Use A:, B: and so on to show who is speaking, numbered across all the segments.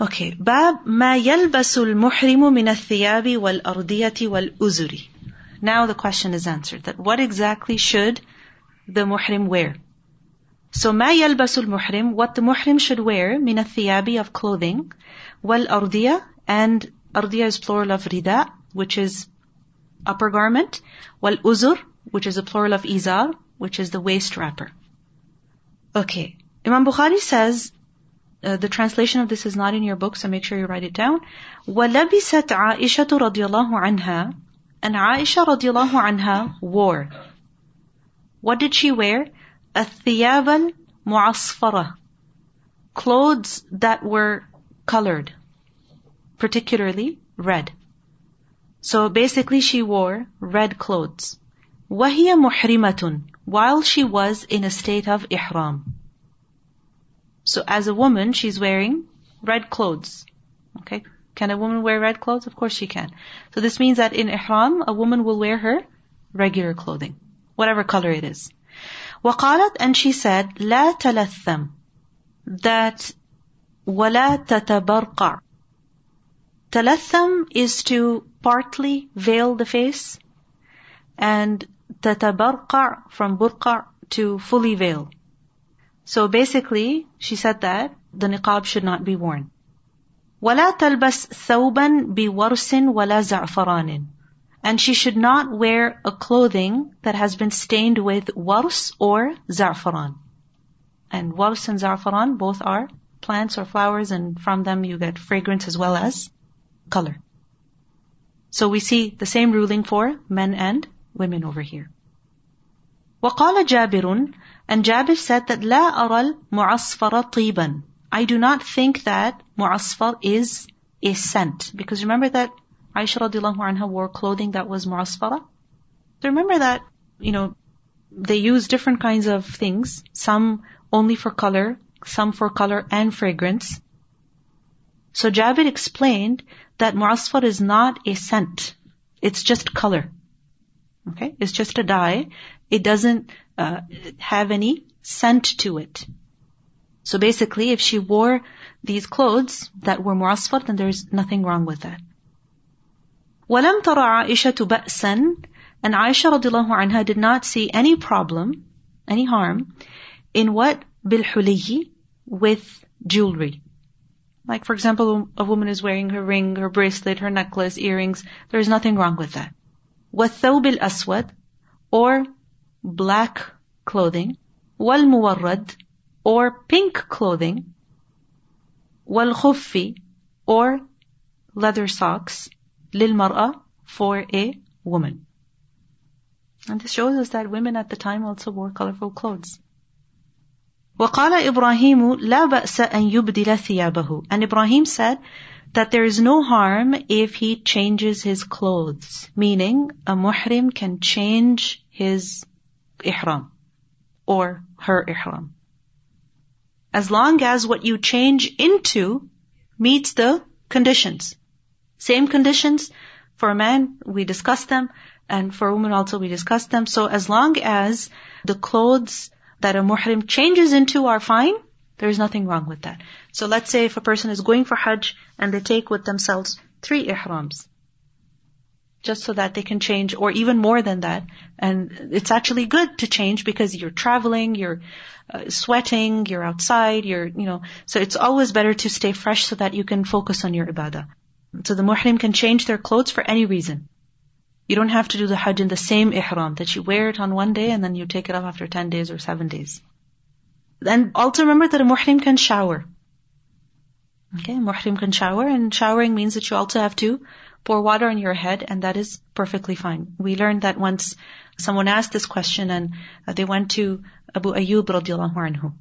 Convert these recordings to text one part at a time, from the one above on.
A: Okay. باب ما يلبس المحرم من الثياب والأردية والأزر. Now the question is answered. That what exactly should the muhrim wear? So ما يلبس المحرم, what the muhrim should wear من الثياب of clothing, والأردية, and أردية is plural of rida, which is upper garment, والأزر, which is a plural of izar, which is the waist wrapper. Okay. Imam Bukhari says, uh, the translation of this is not in your book, so make sure you write it down. وَلَبِسَتْ عَائِشَةُ رَضِيَ اللَّهُ عَنْهَا And Aisha radiallahu anha wore. What did she wear? الثياب المعصفرة Clothes that were colored, particularly red. So basically she wore red clothes. وَهِيَ مُحْرِمَةٌ While she was in a state of ihram. So as a woman, she's wearing red clothes. Okay? Can a woman wear red clothes? Of course she can. So this means that in ihram, a woman will wear her regular clothing, whatever color it is. وقالت and she said لا تلثم that ولا تتبرقع تلثم is to partly veil the face and تتبرقع from burqa to fully veil. So basically, she said that the niqab should not be worn. وَلَا تَلْبَسْ ثَوْبًا بِوَرْسٍ وَلَا زَعْفَرَانٍ And she should not wear a clothing that has been stained with wars or za'faran. And wars and za'faran both are plants or flowers and from them you get fragrance as well as color. So we see the same ruling for men and women over here. وقال جابر and Jabir said that La aral mu'asfara tiban. I do not think that mu'asfar is a scent. Because remember that Aisha radiallahu anha wore clothing that was mu'asfara? So remember that, you know, they use different kinds of things, some only for color, some for color and fragrance. So Jabir explained that mu'asfar is not a scent. It's just color. Okay? It's just a dye. It doesn't uh, have any scent to it. So basically, if she wore these clothes that were mu'asfar, then there's nothing wrong with that. وَلَمْ تَرَ عَائِشَةُ بَأْسًا And Aisha radiallahu anha did not see any problem, any harm, in what? بِالْحُلِيِّ With jewelry. Like for example, a woman is wearing her ring, her bracelet, her necklace, earrings. There is nothing wrong with that. وَالثَّوْبِ الْأَسْوَدِ Or black clothing, والمورد or pink clothing, والخف or leather socks, للمرأة for a woman. And this shows us that women at the time also wore colorful clothes. وقال إبراهيم لا بأس أن يبدل ثيابه. And Ibrahim said that there is no harm if he changes his clothes. Meaning, a muhrim can change his ihram or her ihram. As long as what you change into meets the conditions. Same conditions for a man, we discuss them, and for a woman also we discuss them. So as long as the clothes that a muhrim changes into are fine, there's nothing wrong with that. So let's say if a person is going for hajj and they take with themselves three ihrams just so that they can change or even more than that. And it's actually good to change because you're traveling, you're uh, sweating, you're outside, you're, you know, so it's always better to stay fresh so that you can focus on your ibadah. So the muhrim can change their clothes for any reason. You don't have to do the hajj in the same ihram that you wear it on one day and then you take it off after 10 days or 7 days. And also remember that a muhrim can shower. Okay, muhrim can shower and showering means that you also have to pour water on your head and that is perfectly fine. We learned that once someone asked this question and uh, they went to Abu Ayyub radiallahu anhu.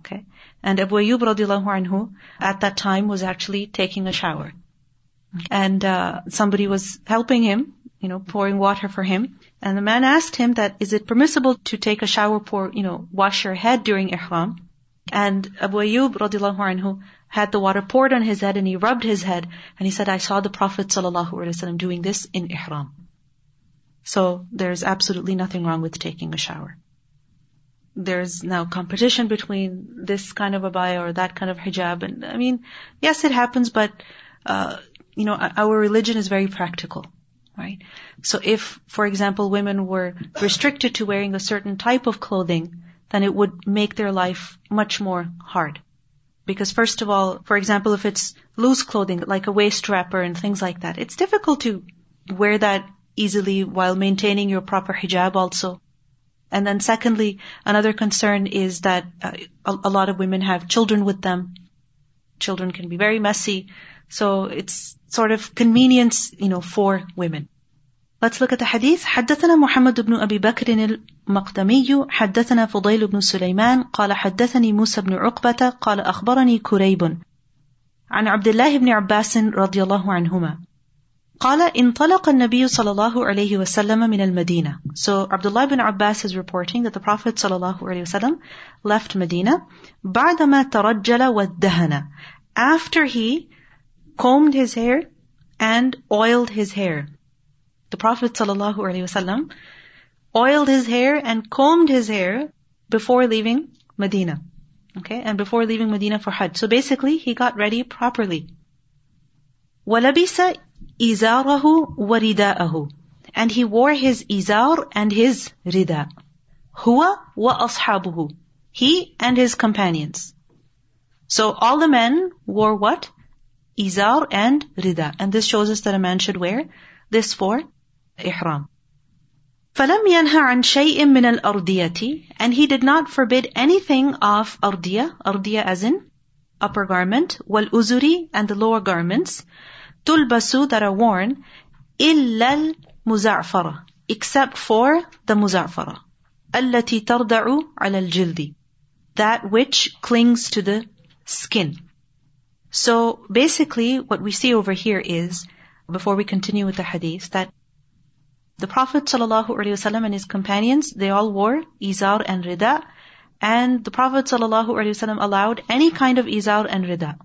A: Okay. And Abu Ayyub radiallahu anhu at that time was actually taking a shower. And uh, somebody was helping him, you know, pouring water for him. And the man asked him that, is it permissible to take a shower, pour, you know, wash your head during ihram? And Abu Ayyub radiallahu anhu had the water poured on his head and he rubbed his head and he said, I saw the Prophet ﷺ doing this in ihram. So there's absolutely nothing wrong with taking a shower. there's now competition between this kind of abaya or that kind of hijab. And I mean, yes, it happens, but, uh, you know, our religion is very practical, right? So if, for example, women were restricted to wearing a certain type of clothing, then it would make their life much more hard. Because first of all, for example, if it's loose clothing, like a waist wrapper and things like that, it's difficult to wear that easily while maintaining your proper hijab also. And then secondly, another concern is that uh, a, a lot of women have children with them. Children can be very messy. So it's sort of convenience, you know, for women. Let's look at the hadith. حدثنا محمد بن أبي بكر المقدمي حدثنا فضيل بن سليمان قال حدثني موسى بن عقبة قال أخبرني كريب عن عبد الله بن عباس رضي الله عنهما قال انطلق النبي صلى الله عليه وسلم من المدينة. So Abdullah ibn Abbas is reporting that the Prophet صلى الله عليه وسلم left Medina بعدما ترجل والدهن after he combed his hair and oiled his hair. The Prophet صلى الله عليه وسلم oiled his hair and combed his hair before leaving Medina. Okay, and before leaving Medina for Hajj. So basically, he got ready properly. وَلَبِسَ إِزَارَهُ وَرِدَاءَهُ And he wore his izar and his rida. هُوَ وَأَصْحَابُهُ He and his companions. So all the men wore what? Izar and rida. And this shows us that a man should wear this for ihram. فَلَمْ يَنْهَ عَنْ شَيْءٍ مِّنَ الْأَرْضِيَةِ And he did not forbid anything of ardiya, ardiya as in upper garment, wal-uzuri and the lower garments, tulbasu that are worn إلا المزعفرة except for the muza'fara التي تردع على الجلد that which clings to the skin. So basically what we see over here is before we continue with the hadith that the Prophet ﷺ and his companions, they all wore izar and rida, and the Prophet ﷺ allowed any kind of izar and rida.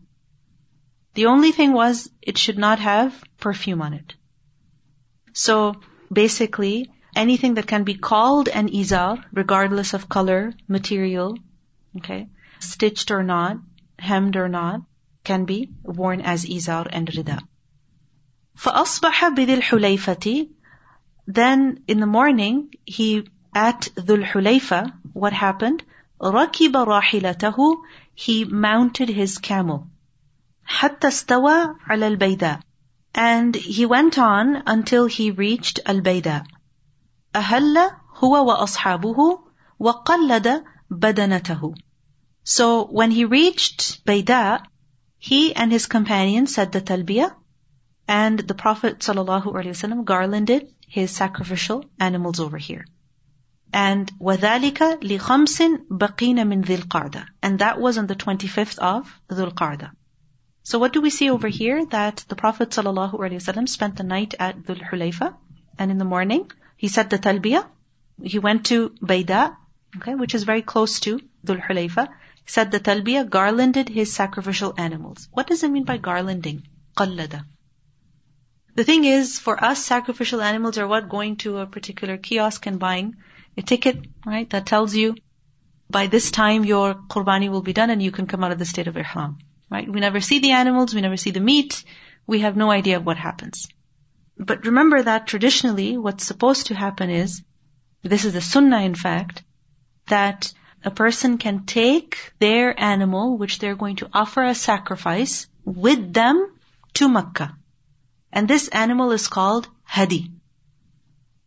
A: The only thing was it should not have perfume on it. So basically, anything that can be called an izar, regardless of color, material, okay, stitched or not, hemmed or not, can be worn as izar and rida. فأصبح بذي الحليفة Then in the morning, he at Dhul Hulayfa, what happened? ركب راحلته He mounted his camel. حتى استوى على البيداء and he went on until he reached البيداء أهل هو وأصحابه وقلد بدنته So when he reached Bayda, he and his companions said the talbiyah, and the Prophet ﷺ garlanded his sacrificial animals over here. And وَذَلِكَ لِخَمْسٍ بَقِينَ مِنْ ذِي الْقَعْدَةِ And that was on the 25th of Dhul Qa'dah. So what do we see over here? That the Prophet ﷺ spent the night at Dhul Hulayfa, and in the morning, he said the talbiyah. He went to Bayda, okay, which is very close to Dhul Hulayfa. He said the talbiyah, garlanded his sacrificial animals. What does it mean by garlanding? Qallada. the thing is, for us, sacrificial animals are what? Going to a particular kiosk and buying a ticket, right? That tells you by this time your qurbani will be done and you can come out of the state of ihram. Right? We never see the animals, we never see the meat, we have no idea of what happens. But remember that traditionally what's supposed to happen is, this is the sunnah in fact, that a person can take their animal, which they're going to offer as sacrifice, with them to Makkah. And this animal is called Hadi.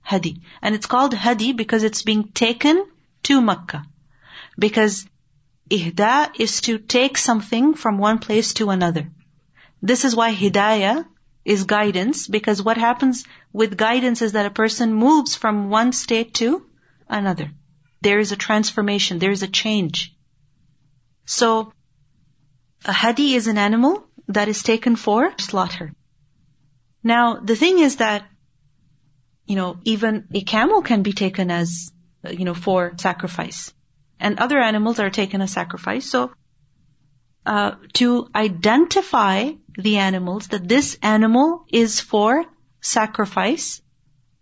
A: Hadi. And it's called Hadi because it's being taken to Makkah. Because Ihda is to take something from one place to another. This is why hidayah is guidance, because what happens with guidance is that a person moves from one state to another. There is a transformation, there is a change. So, a hadi is an animal that is taken for slaughter. Now, the thing is that, you know, even a camel can be taken as, you know, for sacrifice and other animals are taken as sacrifice. So, uh, to identify the animals, that this animal is for sacrifice,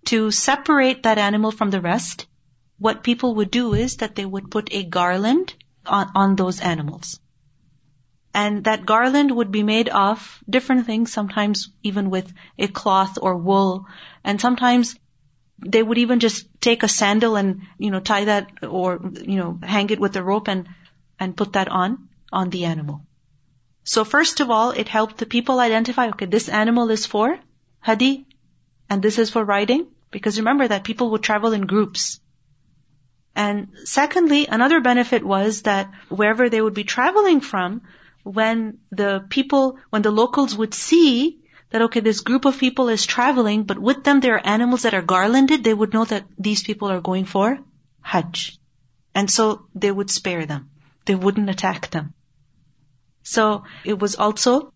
A: to separate that animal from the rest, what people would do is that they would put a garland on, on those animals. And that garland would be made of different things, sometimes even with a cloth or wool. And sometimes they would even just take a sandal and, you know, tie that or, you know, hang it with a rope and, and put that on, on the animal. So first of all, it helped the people identify, okay, this animal is for hadi and this is for riding. Because remember that people would travel in groups. And secondly, another benefit was that wherever they would be traveling from, when the people, when the locals would see that, okay, this group of people is traveling, but with them there are animals that are garlanded, they would know that these people are going for Hajj. And so they would spare them. They wouldn't attack them. So it was also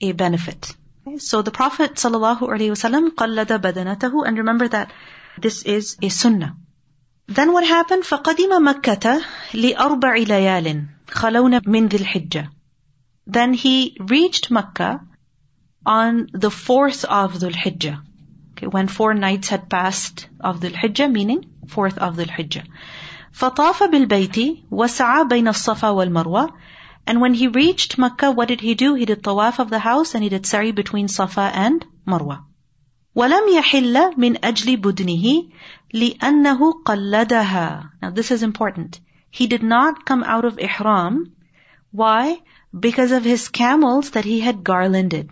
A: a benefit. So the Prophet sallallahu alaihi wasallam qallada badanatahu, and remember that this is a sunnah. Then what happened? فقدم مكة لأربع ليال خلون من ذي الحجة. then he reached Mecca on the fourth of Dhul Hijjah. When four nights had passed of Dhul Hijjah, meaning fourth of Dhul Hijjah. فطاف بالبيت وسعى بين الصفا والمروة and when he reached Mecca, what did he do? He did tawaf of the house and he did sa'i between Safa and Marwa. وَلَمْ يَحِلَّ مِنْ أَجْلِ بُدْنِهِ لِأَنَّهُ قَلَّدَهَا Now this is important. He did not come out of ihram. Why? Because of his camels that he had garlanded.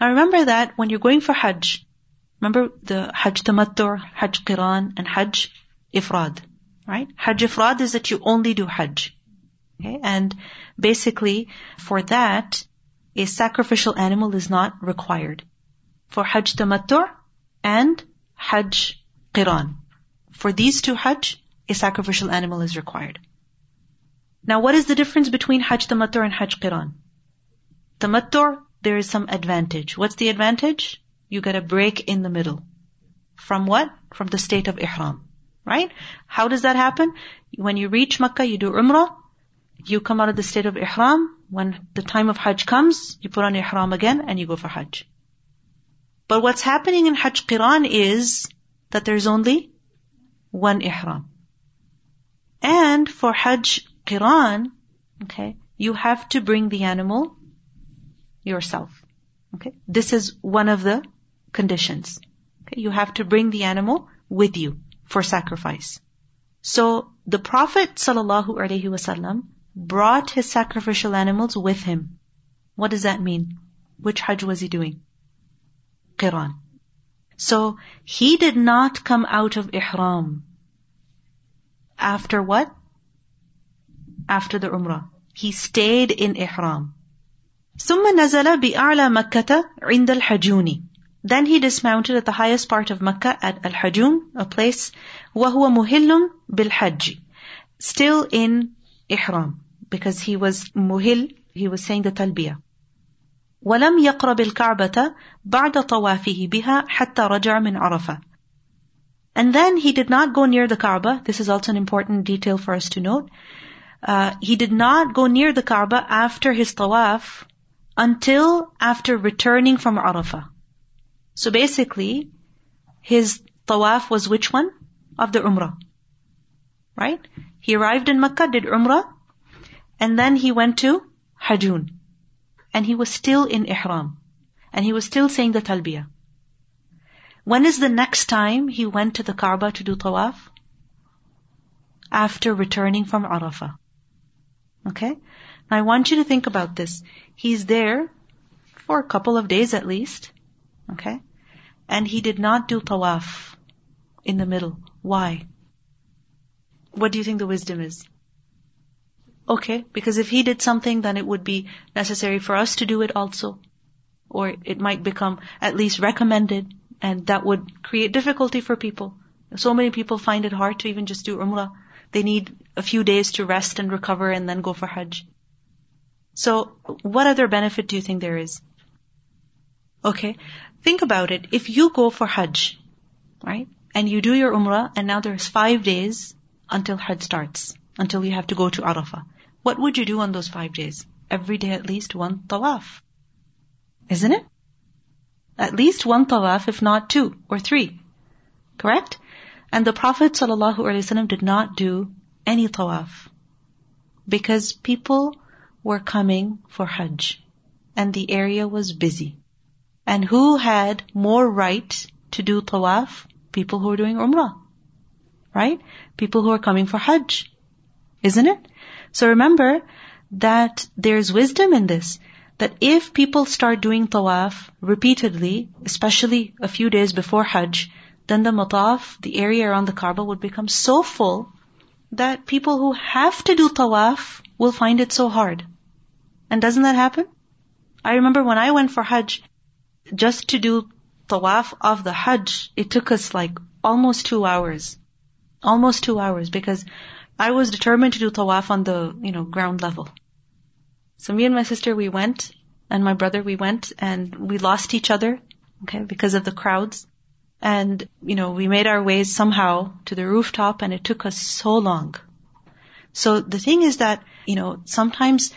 A: Now remember that when you're going for Hajj, remember the Hajj Tamattu', Hajj Qiran, and Hajj Ifrad, right? Hajj Ifrad is that you only do Hajj. Okay? And basically, for that, a sacrificial animal is not required. For Hajj Tamattu' and Hajj Qiran. For these two Hajj, a sacrificial animal is required. Now what is the difference between Hajj Tamattu' and Hajj Qiran? Tamattu' there is some advantage. What's the advantage? You get a break in the middle. From what? From the state of Ihram. Right? How does that happen? When you reach Makkah, you do Umrah, you come out of the state of ihram. When the time of Hajj comes, you put on ihram again and you go for Hajj. But what's happening in Hajj Qiran is that there's only one ihram. And for Hajj Qiran, okay, you have to bring the animal yourself. Okay, this is one of the conditions. Okay, you have to bring the animal with you for sacrifice. So the Prophet wasallam brought his sacrificial animals with him. What does that mean? Which Hajj was he doing? Qiran. So he did not come out of Ihram. After what? After the Umrah. He stayed in Ihram. ثم نزل بأعلى مكة عند الحجون. Then he dismounted at the highest part of Mecca at Al-Hajun, a place وهو مهل بالحج. Still in ihram because he was muhil, he was saying the talbiyah. ولم يقرب الكعبة بعد طوافه بها حتى رجع من عرفة. And then he did not go near the Kaaba. This is also an important detail for us to note. uh, he did not go near the Kaaba after his tawaf until after returning from Arafah. So basically, his tawaf was which one? Of the Umrah. Right? He arrived in Makkah, did Umrah, and then he went to Hajun. And he was still in Ihram. And he was still saying the Talbiyah. When is the next time he went to the Kaaba to do Tawaf? After returning from Arafah. Okay? Now I want you to think about this. He's there for a couple of days at least. Okay? And he did not do Tawaf in the middle. Why? What do you think the wisdom is? Okay, because if he did something, then it would be necessary for us to do it also. Or it might become at least recommended, and that would create difficulty for people. So many people find it hard to even just do Umrah. They need a few days to rest and recover and then go for Hajj. So, what other benefit do you think there is? Okay, think about it. If you go for Hajj, right, and you do your Umrah, and now there's five days until Hajj starts, until you have to go to Arafah. What would you do on those five days? Every day at least one tawaf. Isn't it? At least one tawaf, if not two or three. Correct? And the Prophet ﷺ did not do any tawaf. Because people were coming for Hajj. And the area was busy. And who had more right to do tawaf? People who are doing umrah. Right? People who are coming for Hajj. Isn't it? So remember that there's wisdom in this. That if people start doing tawaf repeatedly, especially a few days before Hajj, then the mataf, the area around the Kaaba would become so full that people who have to do tawaf will find it so hard. And doesn't that happen? I remember when I went for Hajj, just to do tawaf of the Hajj, it took us like almost two hours. Almost two hours because I was determined to do tawaf on the, you know, ground level. So me and my sister, we went, and my brother, we went, and we lost each other, okay, because of the crowds. And, you know, we made our ways somehow to the rooftop, and it took us so long. So the thing is that, you know, sometimes,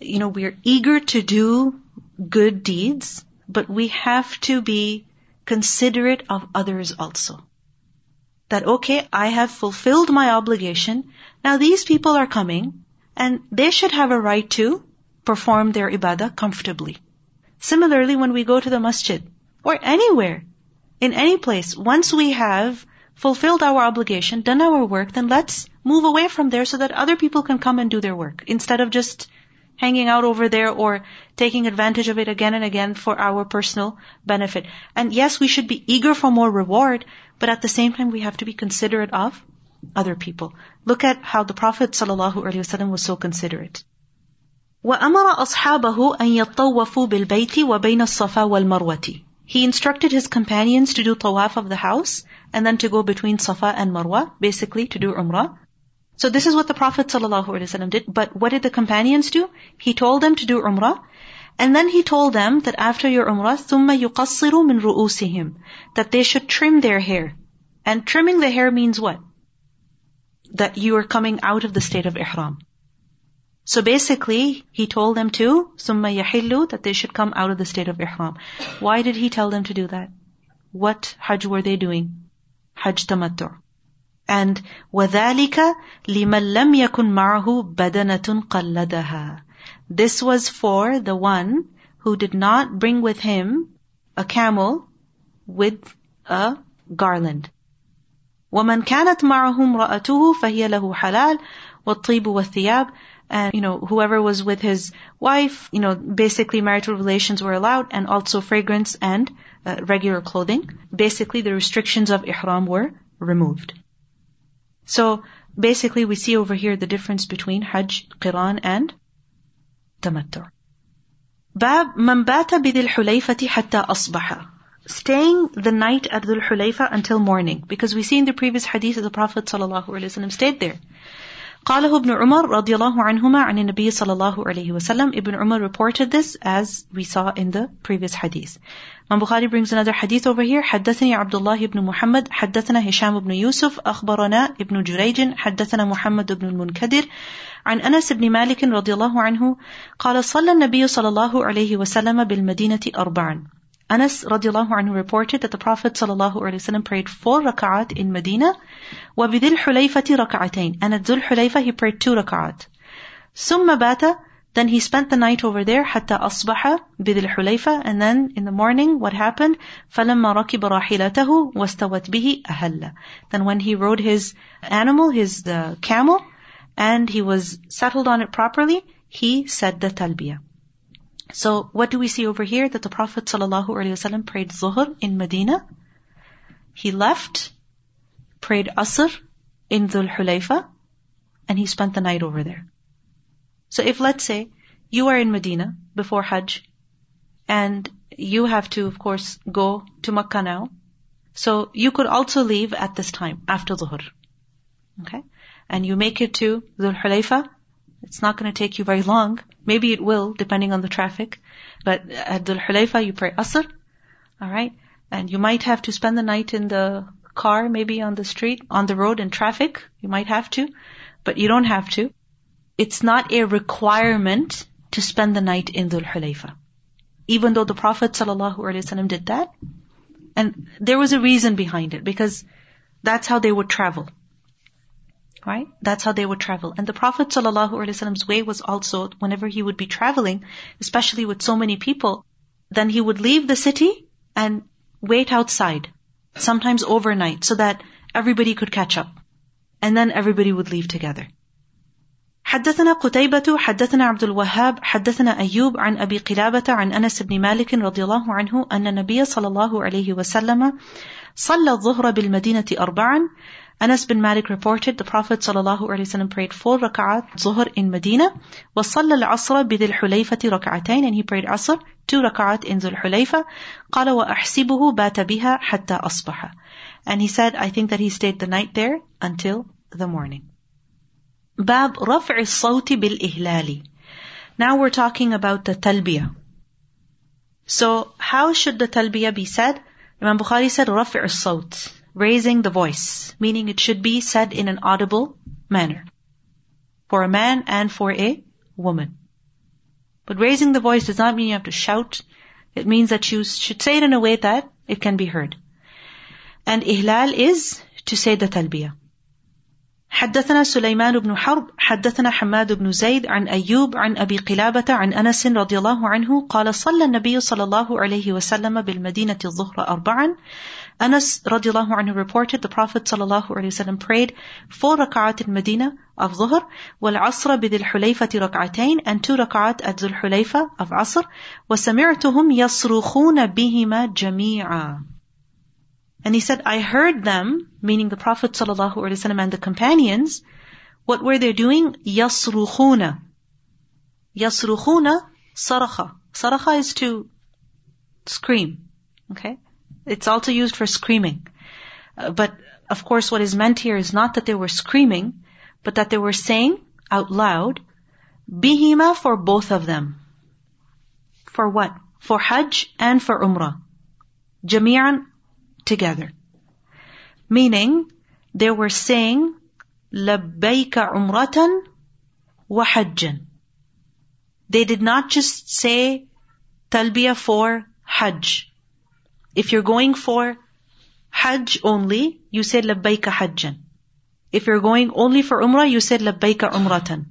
A: you know, we're eager to do good deeds, but we have to be considerate of others also. That, okay, I have fulfilled my obligation. Now these people are coming and they should have a right to perform their ibadah comfortably. Similarly, when we go to the masjid or anywhere, in any place, once we have fulfilled our obligation, done our work, then let's move away from there so that other people can come and do their work instead of just hanging out over there or taking advantage of it again and again for our personal benefit. And yes, we should be eager for more reward, but at the same time we have to be considerate of other people. Look at how the Prophet ﷺ was so considerate. وأمر أصحابه أن يطوفوا بالبيت وبين الصفا والمروة. He instructed his companions to do tawaf of the house and then to go between Safa and Marwa, basically to do Umrah. So this is what the Prophet ﷺ did. But what did the companions do? He told them to do Umrah. And then he told them that after your Umrah, ثُمَّ يُقَصِّرُوا مِنْ رُؤُوسِهِمْ That they should trim their hair. And trimming the hair means what? That you are coming out of the state of Ihram. So basically, he told them to, ثُمَّ يَحِلُّوا That they should come out of the state of Ihram. Why did he tell them to do that? What Hajj were they doing? Hajj tamattu. And وَذَلِكَ لِمَنْ لَمْ يَكُنْ مَعَهُ بَدَنَةٌ قَلَّدَهَا This was for the one who did not bring with him a camel with a garland. وَمَنْ كَانَتْ مَعَهُ امْرَأَتُهُ فَهِيَ لَهُ حَلَالٌ وَالطِّيبُ وَالثِّيَابُ and you know whoever was with his wife you know basically marital relations were allowed and also fragrance and uh, regular clothing basically the restrictions of ihram were removed so basically we see over here the difference between Hajj, Qiran and Tamattu. باب من بات بذي الحليفة حتى أصبح Staying the night at Dhul Hulayfa until morning. Because we see in the previous hadith that the Prophet ﷺ stayed there. قاله ابن عمر رضي الله عنهما عن النبي صلى الله عليه وسلم Ibn Umar reported this as we saw in the previous hadith. Imam Bukhari brings another hadith over here. حدثني عبد الله بن محمد حدثنا هشام بن يوسف أخبرنا ابن جريج حدثنا محمد بن المنكدر عن أنس بن مالك رضي الله عنه قال صلى النبي صلى الله عليه وسلم بالمدينة أربعا Anas radiallahu anhu reported that the Prophet sallallahu alaihi wasallam prayed four rak'at in Medina, وَبِذِي الْحُلَيْفَةِ رَكَعَتَيْن And at Dhul Hulayfa he prayed two rak'at. ثُمَّ بَاتَ Then he spent the night over there, حَتَّى أَصْبَحَ بِذِي الْحُلَيْفَةِ And then in the morning, what happened? فَلَمَّا رَكِبَ رَاحِلَتَهُ وَاسْتَوَتْ بِهِ أَهَلَّ Then when he rode his animal, his uh, camel, and he was settled on it properly, he said the talbiyah. So what do we see over here? That the Prophet ﷺ prayed Zuhr in Medina. He left, prayed Asr in Dhul Hulayfa, and he spent the night over there. So if let's say you are in Medina before Hajj, and you have to, of course, go to Makkah now, so you could also leave at this time, after Dhuhr. Okay? And you make it to Dhul Hulayfa, it's not going to take you very long. Maybe it will, depending on the traffic. But at Dhul Hulayfa, you pray Asr. Alright? And you might have to spend the night in the car, maybe on the street, on the road in traffic. You might have to. But you don't have to. It's not a requirement to spend the night in Dhul Hulayfa. Even though the Prophet ﷺ did that. And there was a reason behind it. Because That's how they would travel. Right? That's how they would travel. And the Prophet ﷺ's way was also, whenever he would be traveling, especially with so many people, then he would leave the city and wait outside, sometimes overnight, so that everybody could catch up. And then everybody would leave together. حدثنا قتيبة حدثنا عبد الوهاب حدثنا أيوب عن أبي قلابة عن أنس بن مالك رضي الله عنه أن النبي صلى الله عليه وسلم صلى الظهر بالمدينة أربعا Anas bin Malik reported the Prophet ﷺ prayed four rak'at zuhr in Medina وصلى العصر بذي الحليفة ركعتين and he prayed asr two rak'at in ذو الحليفة قال وأحسبه بات بها حتى أصبح and he said I think that he stayed the night there until the morning باب رفع الصوت بالإهلال now we're talking about the talbiyah so how should the talbiyah be said Imam Bukhari said رفع الصوت raising the voice, meaning it should be said in an audible manner. For a man and for a woman. But raising the voice does not mean you have to shout. It means that you should say it in a way that it can be heard. And ihlal is to say the talbiyah. حدثنا سليمان بن حرب حدثنا حماد بن زيد عن أيوب عن أبي قلابة عن أنس رضي الله عنه قال صلى النبي صلى الله عليه وسلم بالمدينة الظهر أربعا Anas radiallahu anhu reported the Prophet sallallahu alaihi wasallam prayed four rak'at in Medina of Dhuhr, wal Asr bidil Hulayfati rak'atain, and two rak'at at Dhul Hulayfa of Asr, وسمعتهم يصرخون بهما جميعا. And he said, I heard them, meaning the Prophet sallallahu alaihi wasallam and the companions, what were they doing? يصرخون. يصرخون صرخة. صرخة is to scream. Okay? It's also used for screaming. Uh, but of course what is meant here is not that they were screaming, but that they were saying out loud, bihima for both of them. For what? For Hajj and for Umrah. Jami'an together. Meaning, they were saying, labbaika umratan wa hajjan. They did not just say talbiyah for Hajj. If you're going for Hajj only, you say labbaika hajjan. If you're going only for Umrah, you said labbaika umratan.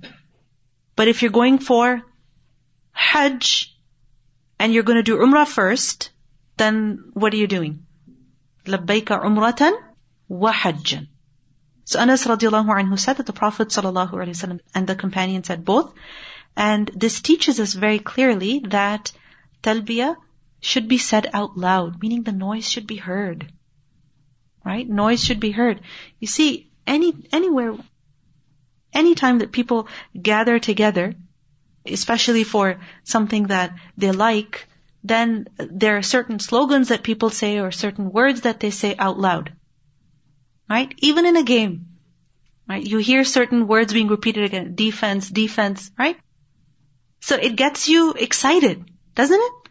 A: But if you're going for Hajj and you're going to do Umrah first, then what are you doing? Labbaika umratan wa. So Anas radiallahu anhu said that the Prophet sallallahu alaihi wasallam and the companion said both. And this teaches us very clearly that talbiyah should be said out loud, meaning the noise should be heard. Right? Noise should be heard. You see, any, anywhere, anytime that people gather together, especially for something that they like, then there are certain slogans that people say or certain words that they say out loud. Right? Even in a game. Right? You hear certain words being repeated again. Defense, defense, right? So it gets you excited, doesn't it?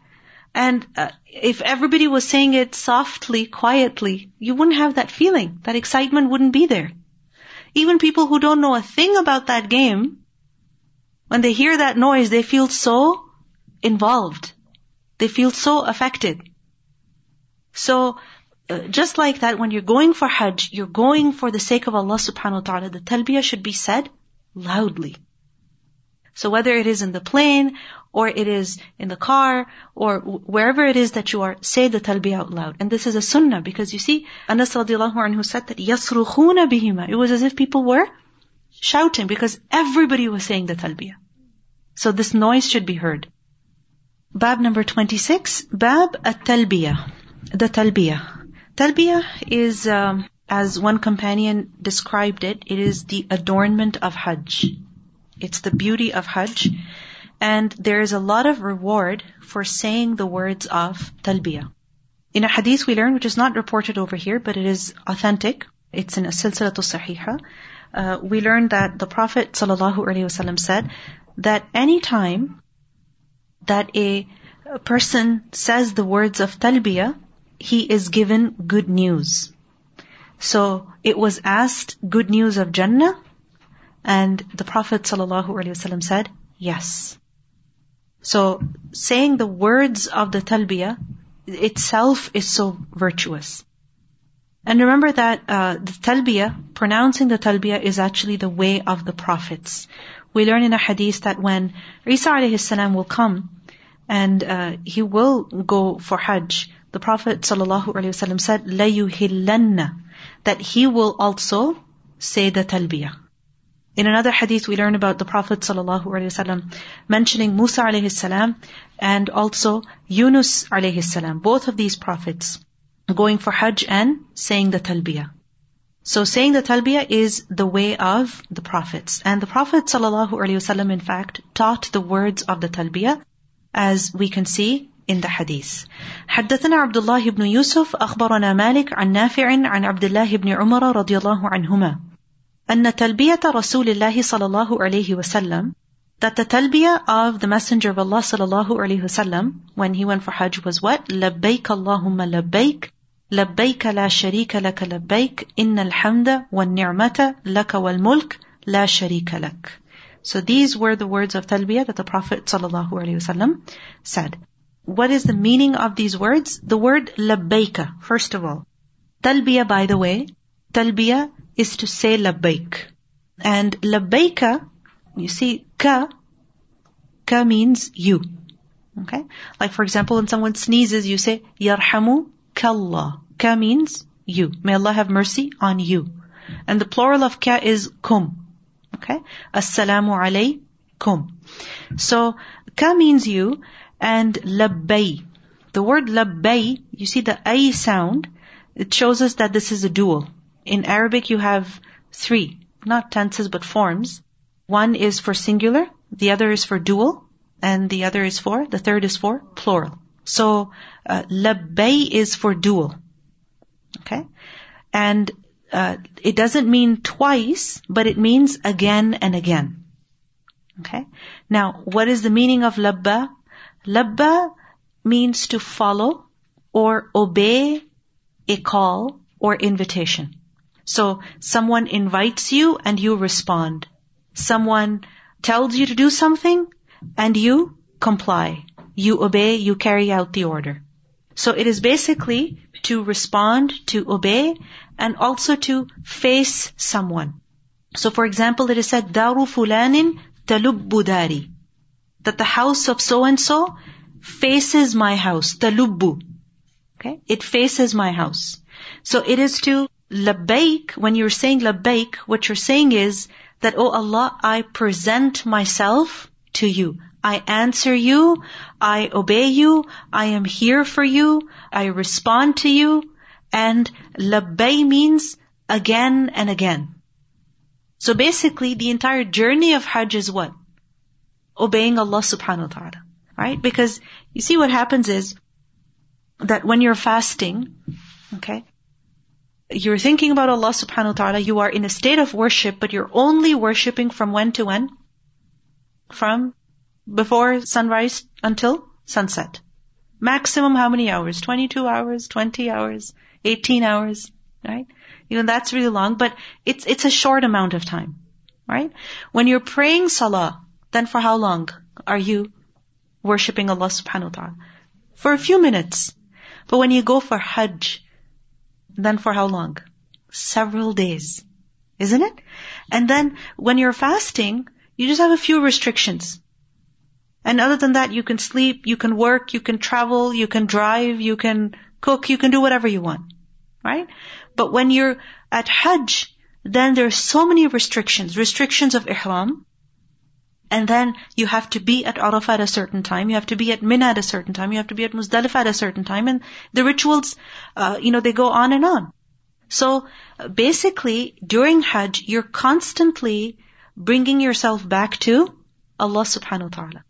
A: And uh, if everybody was saying it softly, quietly, you wouldn't have that feeling. That excitement wouldn't be there. Even people who don't know a thing about that game, when they hear that noise, they feel so involved. They feel so affected. So, uh, just like that, when you're going for Hajj, you're going for the sake of Allah subhanahu wa ta'ala, the talbiyah should be said loudly. So whether it is in the plane, or it is in the car, or wherever it is that you are, say the talbiyah out loud. And this is a sunnah because you see, Anas radiallahu anhu said that yasrukhuna bihima. It was as if people were shouting because everybody was saying the talbiyah. So this noise should be heard. Bab number 26, Bab at-talbiyah, the talbiyah. Talbiyah is, um, as one companion described it, it is the adornment of Hajj. It's the beauty of Hajj. And there is a lot of reward for saying the words of talbiyah. In a hadith we learn, which is not reported over here, but it is authentic. It's in a silsilatu sahiha. Uh, we learn that the Prophet ﷺ said that any time that a person says the words of talbiyah, he is given good news. So it was asked good news of Jannah and the Prophet ﷺ said, yes. So saying the words of the talbiyah itself is so virtuous. And remember that uh, the talbiyah, pronouncing the talbiyah is actually the way of the prophets. We learn in a hadith that when Isa alayhi will come and uh, he will go for Hajj, the Prophet sallallahu said, "La that he will also say the talbiyah. In another hadith, we learn about the Prophet ﷺ mentioning Musa alayhi salam and also Yunus alayhi salam, both of these prophets going for Hajj and saying the talbiyah. So saying the talbiyah is the way of the prophets. And the Prophet ﷺ in fact taught the words of the talbiyah as we can see in the hadith. حدثنا عبد الله بن يوسف أخبرنا مالك عن نافع عن عبد الله بن عمر رضي الله عنهما أن تلبية رسول الله صلى الله عليه وسلم that the talbiyah of the Messenger of Allah sallallahu alaihi wasallam when he went for Hajj was what? لبيك اللهم لبيك لبيك لا شريك لك لبيك إن الحمد والنعمة لك والملك لا شريك لك. So these were the words of talbiyah that the Prophet sallallahu alaihi wasallam said. What is the meaning of these words? The word labbaika, first of all. Talbiyah, by the way, talbiyah is to say labbaik. And labbaika, you see, ka, ka means you. Okay? Like for example, when someone sneezes, you say, yarhamu kallah. Ka means you. May Allah have mercy on you. And the plural of ka is kum. Okay? Assalamu alaykum. So, ka means you, and labbay. The word labbay, you see the ay sound, it shows us that this is a dual. In Arabic, you have three, not tenses, but forms. One is for singular, the other is for dual, and the other is for, the third is for plural. So, uh, is for dual. Okay? And uh, it doesn't mean twice, but it means again and again. Okay? Now, what is the meaning of labba? Labba means to follow or obey a call or invitation. So someone invites you and you respond. Someone tells you to do something and you comply. You obey, you carry out the order. So it is basically to respond, to obey, and also to face someone. So for example, it is said, Daru fulanin talubbu dari. That the house of so and so faces my house. Talubbu. Okay? It faces my house. So it is to labbaik, when you're saying labbaik, what you're saying is that, oh Allah, I present myself to you. I answer you. I obey you. I am here for you. I respond to you. And labbay means again and again. So basically, the entire journey of Hajj is what? Obeying Allah subhanahu wa ta'ala. Right? Because you see what happens is that when you're fasting, okay, you're thinking about Allah subhanahu wa ta'ala, you are in a state of worship, but you're only worshipping from when to when? From before sunrise until sunset. Maximum how many hours? 22 hours, 20 hours, 18 hours, right? Know, that's really long, but it's, it's a short amount of time, right? When you're praying salah, then for how long are you worshipping Allah subhanahu wa ta'ala? For a few minutes. But when you go for hajj, then for how long? Several days. Isn't it? And then when you're fasting, you just have a few restrictions. And other than that, you can sleep, you can work, you can travel, you can drive, you can cook, you can do whatever you want. Right? But when you're at Hajj, then there's so many restrictions. Restrictions of Ihram. And then you have to be at Arafah at a certain time. You have to be at Mina at a certain time. You have to be at Muzdalifah at a certain time. And the rituals, uh, you know, they go on and on. So basically, during Hajj, you're constantly bringing yourself back to Allah subhanahu wa ta'ala.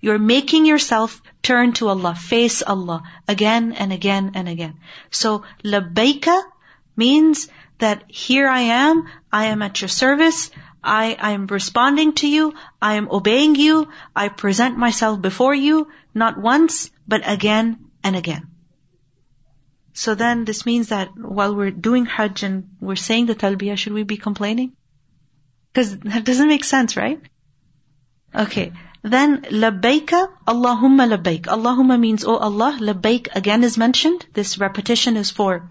A: You're making yourself turn to Allah, face Allah again and again and again. So, labbaika means that here I am, I am at your service, I, am responding to you, I am obeying you, I present myself before you, not once, but again and again. So then this means that while we're doing Hajj and we're saying the talbiyah, should we be complaining? Because that doesn't make sense, right? Okay. Then labbaika, Allahumma labbaik. Allahumma means, oh Allah, labbaik again is mentioned. This repetition is for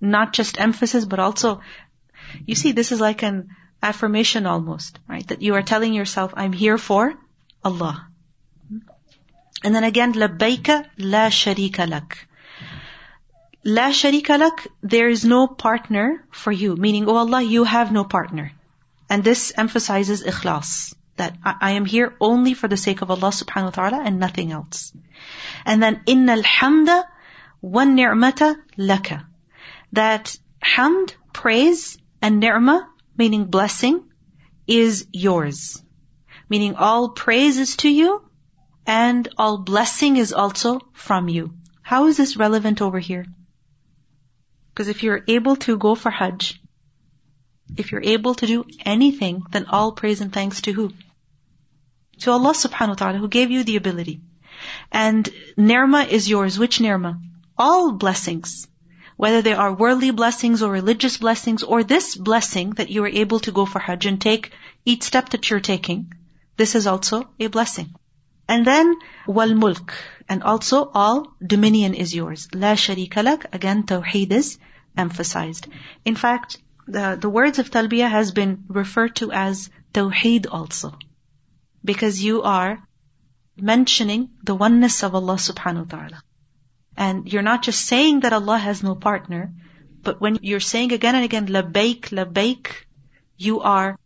A: not just emphasis, but also, you see, this is like an affirmation almost, right? That you are telling yourself, I'm here for Allah. And then again, labbaika la sharika lak. La sharika lak, there is no partner for you. Meaning, oh Allah, you have no partner. And this emphasizes ikhlas. That I, I am here only for the sake of Allah subhanahu wa ta'ala and nothing else. And then, inna alhamda wa ni'mata laka. That hamd, praise, and ni'mah, meaning blessing, is yours. Meaning all praise is to you and all blessing is also from you. How is this relevant over here? Because if you're able to go for Hajj, if you're able to do anything, then all praise and thanks to who? To Allah subhanahu wa ta'ala who gave you the ability. And ni'mah is yours. Which ni'mah? All blessings. Whether they are worldly blessings or religious blessings or this blessing that you are able to go for Hajj and take each step that you're taking. This is also a blessing. And then, wal mulk. And also all dominion is yours. La sharika lak. Again, tawheed is emphasized. In fact, the, the words of talbiyah has been referred to as tawheed also. Because you are mentioning the oneness of Allah subhanahu wa ta'ala. And you're not just saying that Allah has no partner, but when you're saying again and again, labbaik, labbaik, you are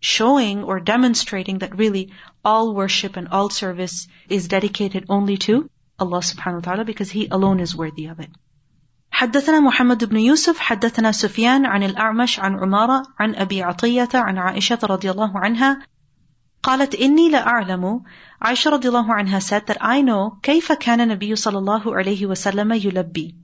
A: showing or demonstrating that really all worship and all service is dedicated only to Allah subhanahu wa ta'ala because He alone is worthy of it. حدثنا محمد بن يوسف حدثنا سفيان عن الأعمش عن عمارة عن أبي عطية عن عائشة رضي الله عنها قالت إني لأعلم عائشة رضي الله عنها said that I know كيف كان النبي صلى الله عليه وسلم يلبي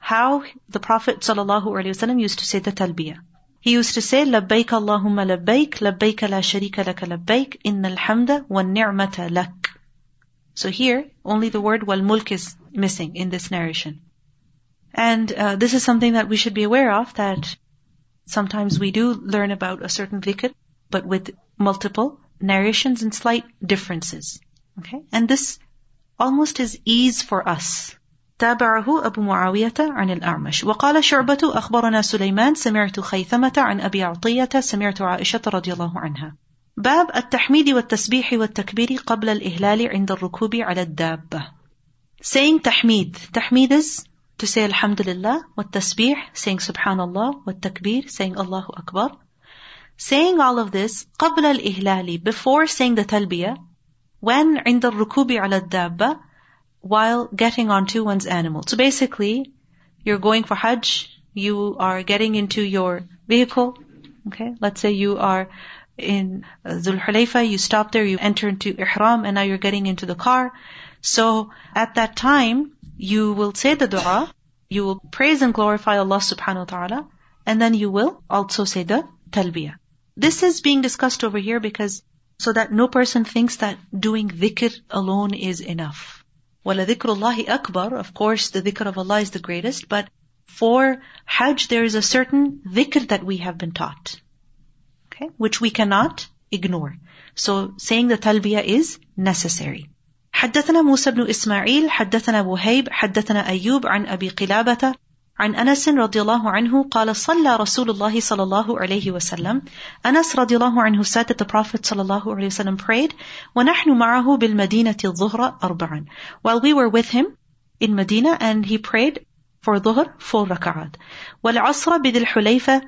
A: how the Prophet صلى الله عليه وسلم used to say the talbiyah He used to say, لبيك اللهم لبيك, لبيك لا شريك لك لبيك, إن الحمد والنعمة لك. So here, only the word wal mulk is missing in this narration. And uh, this is something that we should be aware of, that sometimes we do learn about a certain dhikr, but with multiple narrations and slight differences. Okay? And this almost is ease for us. تابعه أبو معاوية عن الأعمش وقال شعبة أخبرنا سليمان سمعت خيثمة عن أبي عطية سمعت عائشة رضي الله عنها باب التحميد والتسبيح والتكبير قبل الإهلال عند الركوب على الدابة saying تحميد تحميد is to say الحمد والتسبيح saying سبحان الله والتكبير saying الله أكبر saying all of this قبل الإهلال before saying the تلبية when عند الركوب على الدابة while getting onto one's animal. So basically, you're going for Hajj, you are getting into your vehicle, okay? Let's say you are in Dhul Hulayfa, you stop there, you enter into Ihram, and now you're getting into the car. So at that time, you will say the dua, you will praise and glorify Allah subhanahu wa ta'ala, and then you will also say the talbiyah. This is being discussed over here because so that no person thinks that doing dhikr alone is enough. وَلَذِكْرُ اللَّهِ أَكْبَرُ Of course, the dhikr of Allah is the greatest, but for Hajj there is a certain dhikr that we have been taught. Okay? Which we cannot ignore. So saying the talbiyah is necessary. حدثنا موسى بن إسماعيل حدثنا وهيب حدثنا أيوب عن أبي قلابة عن أنس رضي الله عنه قال صلى رسول الله صلى الله عليه وسلم أنس رضي الله عنه said that the Prophet صلى الله عليه وسلم prayed ونحن معه بالمدينة الظهر أربعا while we were with him in Medina and he prayed for ظهر four ركعات والعصر بذي الحليفة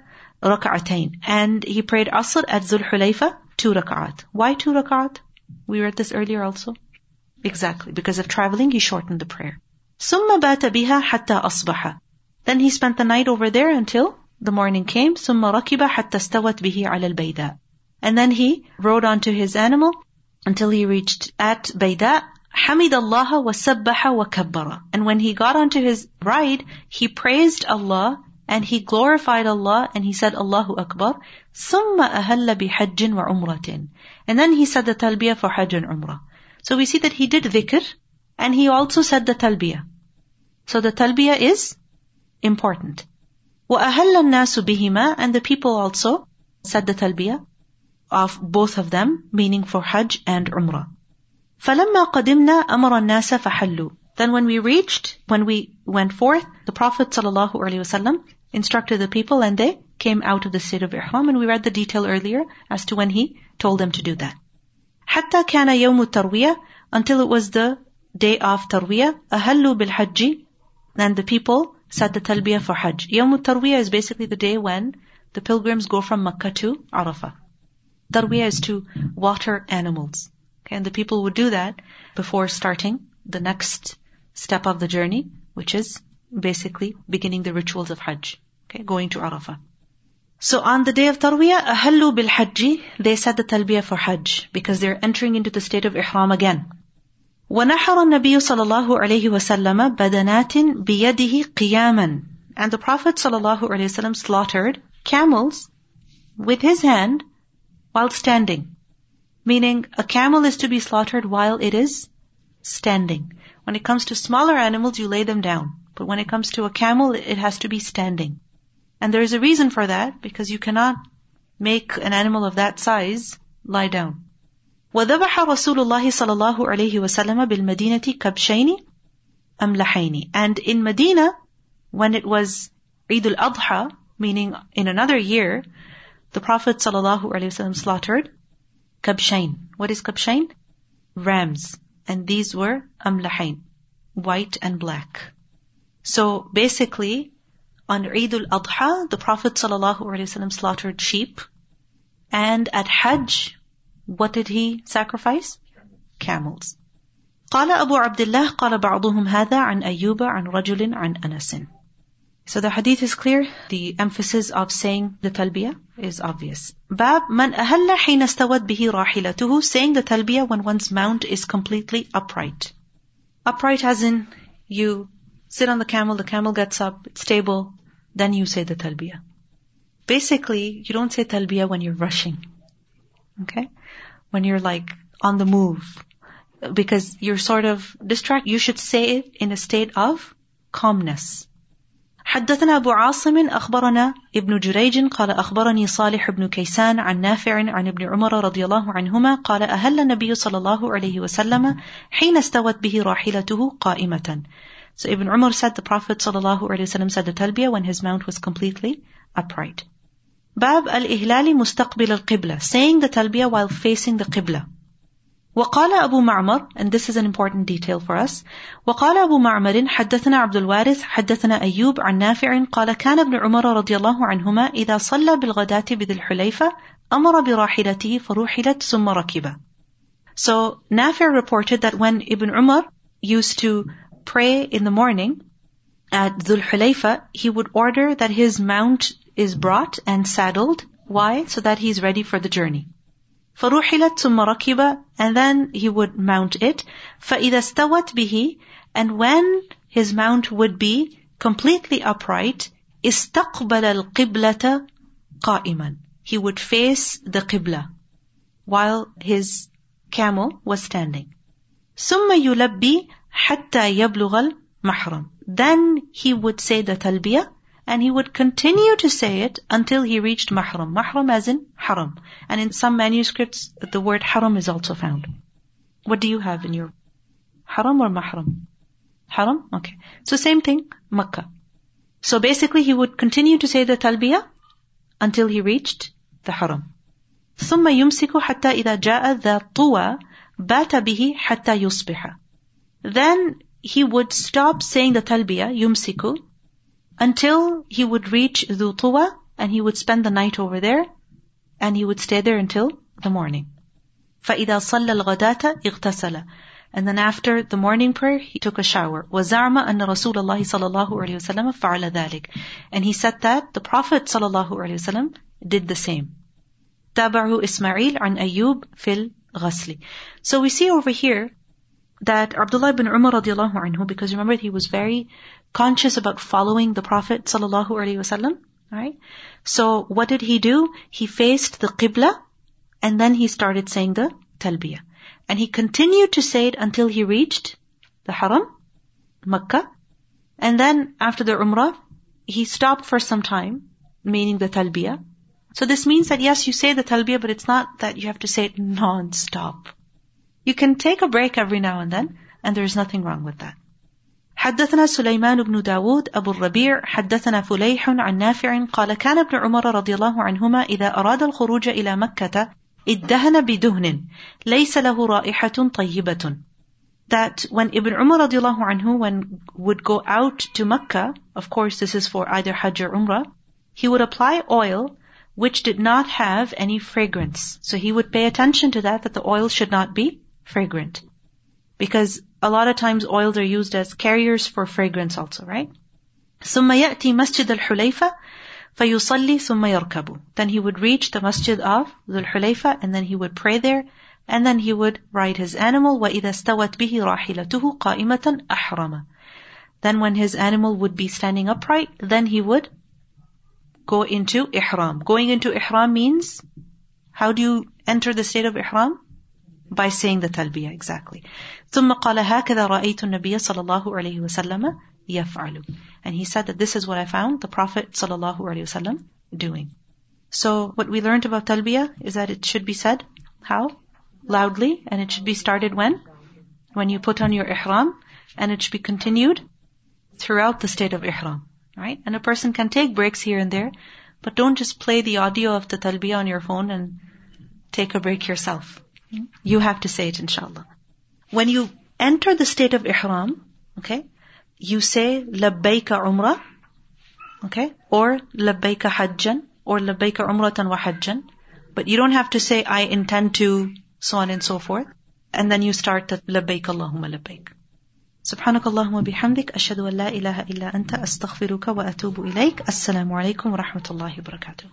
A: ركعتين and he prayed عصر at ذو الحليفة two ركعات why two ركعات we read this earlier also exactly because of traveling he shortened the prayer ثم بات بها حتى أصبح then he spent the night over there until the morning came. ثم ركب حتى استوت به على البيداء. And then he rode onto his animal until he reached at Bayda. حمد الله وسبح وكبر. And when he got onto his ride, he praised Allah and he glorified Allah and he said Allahu Akbar. ثم أهل بحج وعمرة. And then he said the talbiyah for Hajj and Umrah. So we see that he did dhikr and he also said the talbiyah. So the talbiyah is important. وَأَهَلَّ النَّاسُ بِهِمَا And the people also said the talbiyah of both of them, meaning for Hajj and Umrah. فَلَمَّا قَدِمْنَا أَمَرَ النَّاسَ فَحَلُّوا Then when we reached, when we went forth, the Prophet ﷺ instructed the people and they came out of the state of ihram and we read the detail earlier as to when he told them to do that. حتى كان يوم التروية until it was the day of tarwiyah أهلوا بالحج then the people said the talbiyah for Hajj. Yawm Tarwiyah is basically the day when the pilgrims go from Makkah to Arafah. Tarwiyah is to water animals. Okay, and the people would do that before starting the next step of the journey, which is basically beginning the rituals of Hajj. Okay, going to Arafah. So on the day of Tarwiyah, ahallu bil Hajji, they said the talbiyah for Hajj because they're entering into the state of Ihram again. ونحر النبي صلى الله عليه وسلم بدنات بيده قياما and the Prophet صلى الله عليه وسلم slaughtered camels with his hand while standing. Meaning a camel is to be slaughtered while it is standing. When it comes to smaller animals, you lay them down. But when it comes to a camel, it has to be standing. And there is a reason for that, because you cannot make an animal of that size lie down. وذبح رسول الله صلى الله عليه وسلم بالمدينة كبشين أملحين. And in Medina, when it was Eid al-Adha, meaning in another year, the Prophet صلى الله عليه وسلم slaughtered kabshain. What is kabshain? Rams. And these were amlahain, white and black. So basically, on Eid al-Adha, the Prophet ﷺ slaughtered sheep. And at Hajj, what did he sacrifice? Camels. قال أبو عبد الله قال بعضهم هذا عن أيوب عن رجل عن أنس So the hadith is clear. The emphasis of saying the talbiyah is obvious. باب من أهل حين استوت به راحلته saying the talbiyah when one's mount is completely upright. Upright as in you sit on the camel, the camel gets up, it's stable, then you say the talbiyah. Basically, you don't say talbiyah when you're rushing. Okay? When you're like on the move. Because you're sort of distracted. You should say it in a state of calmness. حدثنا أبو عاصم أخبرنا ابن جريج قال أخبرني صالح بن كيسان عن نافع عن ابن عمر رضي الله عنهما قال أهل النبي صلى الله عليه وسلم حين استوت به راحلته قائمة So Ibn Umar said the Prophet صلى الله عليه وسلم said the talbiyah when his mount was completely upright. باب الإهلال مستقبل القبلة saying the talbiyah while facing the qibla. وقال أبو معمر and this is an important detail for us وقال أبو معمر حدثنا عبد الوارث حدثنا أيوب عن نافع قال كان ابن عمر رضي الله عنهما إذا صلى بالغداة بذي الحليفة أمر براحلته فَرُوحِلَتْ ثم ركب. So Nafi' reported that when Ibn Umar used to pray in the morning at Dhul Hulayfa, he would order that his mount is brought and saddled. Why? So that he's ready for the journey. فروحلت ثم ركب and then he would mount it فإذا استوت به and when his mount would be completely upright استقبل القبلة قائما he would face the qibla while his camel was standing ثم يلبي حتى يبلغ المحرم then he would say the talbiyah and he would continue to say it until he reached mahram. Mahram as in haram. And in some manuscripts, the word haram is also found. What do you have in your haram or mahram? Haram? Okay. So same thing, Makkah. So basically he would continue to say the talbiyah until he reached the haram. ثم يمسك حتى إذا جاء ذا طوى بات به حتى يصبح. Then he would stop saying the talbiyah, yumsiku, until he would reach Dhu and he would spend the night over there and he would stay there until the morning. فَإِذَا صَلَّى الْغَدَاةَ اغْتَسَلَ And then after the morning prayer, he took a shower. وَزَعْمَ أَنَّ رَسُولَ اللَّهِ صَلَى اللَّهُ عَلَيْهِ وسلم فَعَلَ ذَلك. And he said that the Prophet صلى الله عليه وسلم did the same. تابعه إسماعيل عن أيوب في الغسل. So we see over here that Abdullah ibn Umar radiallahu anhu, because remember he was very conscious about following the Prophet sallallahu alaihi wasallam, right? So what did he do? He faced the qibla and then he started saying the talbiyah. And he continued to say it until he reached the haram, Makkah. And then after the umrah, he stopped for some time, meaning the talbiyah. So this means that yes, you say the talbiyah, but it's not that you have to say it non-stop. You can take a break every now and then, and there's nothing wrong with that. حدثنا سليمان بن داود أبو الربيع حدثنا فليح عن نافع قال كان ابن عمر رضي الله عنهما إذا أراد الخروج إلى مكة ادهن بدهن ليس له رائحة طيبة that when Ibn Umar radiallahu anhu when would go out to Mecca, of course this is for either Hajj or Umrah, he would apply oil which did not have any fragrance. So he would pay attention to that, that the oil should not be fragrant. Because a lot of times oils are used as carriers for fragrance also, right? ثم يأتي مسجد الحليفة فيصلي ثم يركب. Then he would reach the masjid of the Hulayfa and then he would pray there and then he would ride his animal وإذا استوت به راحلته قائمة أحرم. Then when his animal would be standing upright, then he would go into ihram. Going into ihram means how do you enter the state of ihram? By saying the talbiyah, exactly. ثم قال هكذا رأيت النبي صلى الله عليه وسلم يفعل. And he said that this is what I found the Prophet صلى الله عليه وسلم doing. So what we learned about talbiyah is that it should be said how? Loudly, and it should be started when? When you put on your ihram, and it should be continued throughout the state of ihram. Right? And a person can take breaks here and there, but don't just play the audio of the talbiyah on your phone and take a break yourself. You have to say it inshallah. When you enter the state of ihram, okay, you say labbaika umrah, okay, or labbaika hajjan, or labbaika umratan wa hajjan, but you don't have to say I intend to so on and so forth. And then you start the labbaik Allahumma labbaik. سبحانك اللهم وبحمدك أشهد أن لا إله إلا أنت أستغفرك وأتوب إليك السلام عليكم ورحمة الله وبركاته